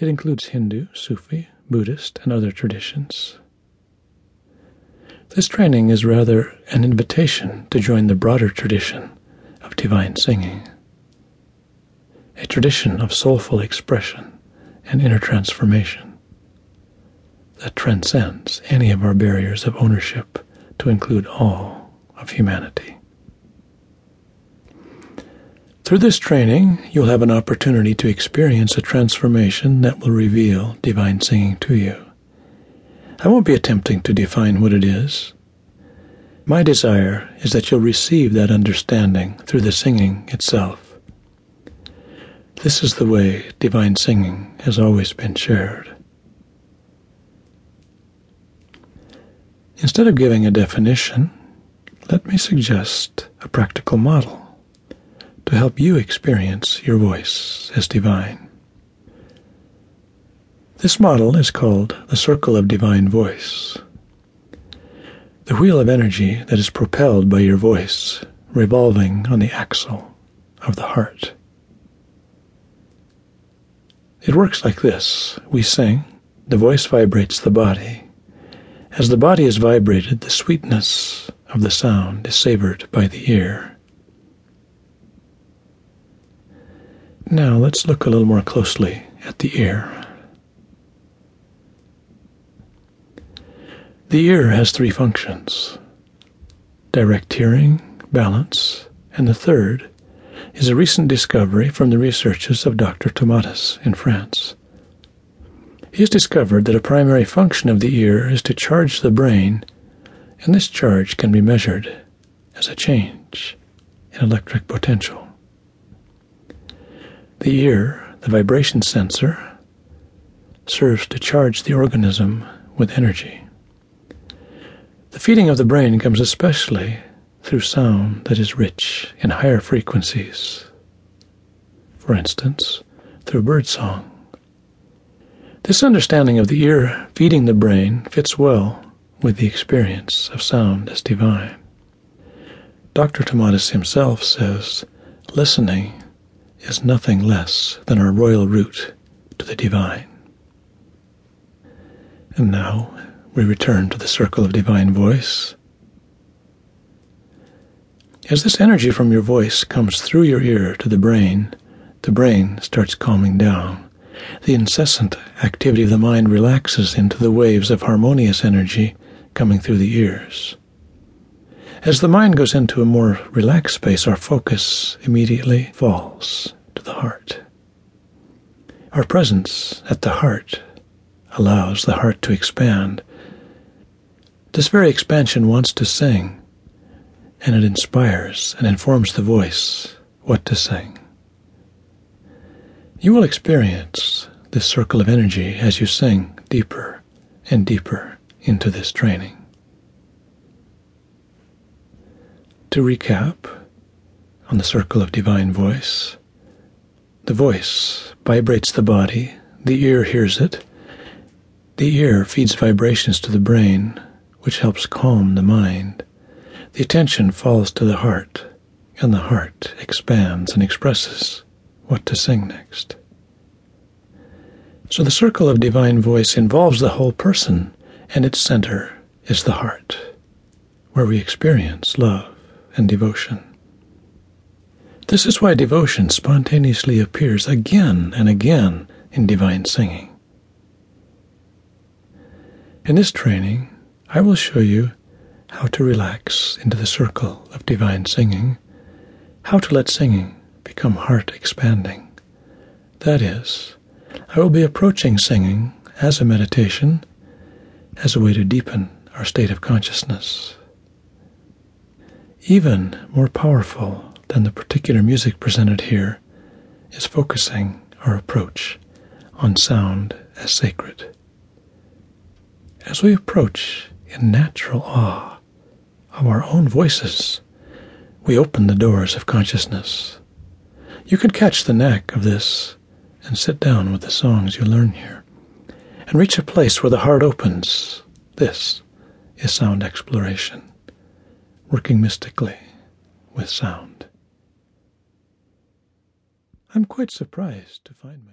It includes Hindu, Sufi, Buddhist, and other traditions. This training is rather an invitation to join the broader tradition of divine singing, a tradition of soulful expression and inner transformation that transcends any of our barriers of ownership to include all of humanity. Through this training, you'll have an opportunity to experience a transformation that will reveal divine singing to you. I won't be attempting to define what it is. My desire is that you'll receive that understanding through the singing itself. This is the way divine singing has always been shared. Instead of giving a definition, let me suggest a practical model to help you experience your voice as divine. This model is called the Circle of Divine Voice. The wheel of energy that is propelled by your voice revolving on the axle of the heart. It works like this. We sing, the voice vibrates the body. As the body is vibrated, the sweetness of the sound is savored by the ear. Now let's look a little more closely at the ear. The ear has three functions direct hearing, balance, and the third is a recent discovery from the researches of Dr. Tomatis in France. He has discovered that a primary function of the ear is to charge the brain, and this charge can be measured as a change in electric potential. The ear, the vibration sensor, serves to charge the organism with energy. The feeding of the brain comes especially through sound that is rich in higher frequencies. For instance, through birdsong. This understanding of the ear feeding the brain fits well with the experience of sound as divine. Dr. Tomatis himself says listening is nothing less than our royal route to the divine. And now we return to the circle of divine voice. As this energy from your voice comes through your ear to the brain, the brain starts calming down. The incessant activity of the mind relaxes into the waves of harmonious energy coming through the ears. As the mind goes into a more relaxed space, our focus immediately falls to the heart. Our presence at the heart allows the heart to expand. This very expansion wants to sing, and it inspires and informs the voice what to sing. You will experience this circle of energy as you sing deeper and deeper into this training. To recap on the circle of divine voice, the voice vibrates the body, the ear hears it. The ear feeds vibrations to the brain, which helps calm the mind. The attention falls to the heart, and the heart expands and expresses what to sing next. So the circle of divine voice involves the whole person, and its center is the heart, where we experience love and devotion. This is why devotion spontaneously appears again and again in divine singing. In this training, I will show you how to relax into the circle of divine singing, how to let singing become heart expanding. That is, I will be approaching singing as a meditation, as a way to deepen our state of consciousness even more powerful than the particular music presented here is focusing our approach on sound as sacred. As we approach in natural awe of our own voices, we open the doors of consciousness. You can catch the knack of this and sit down with the songs you learn here and reach a place where the heart opens. This is sound exploration working mystically with sound. I'm quite surprised to find myself.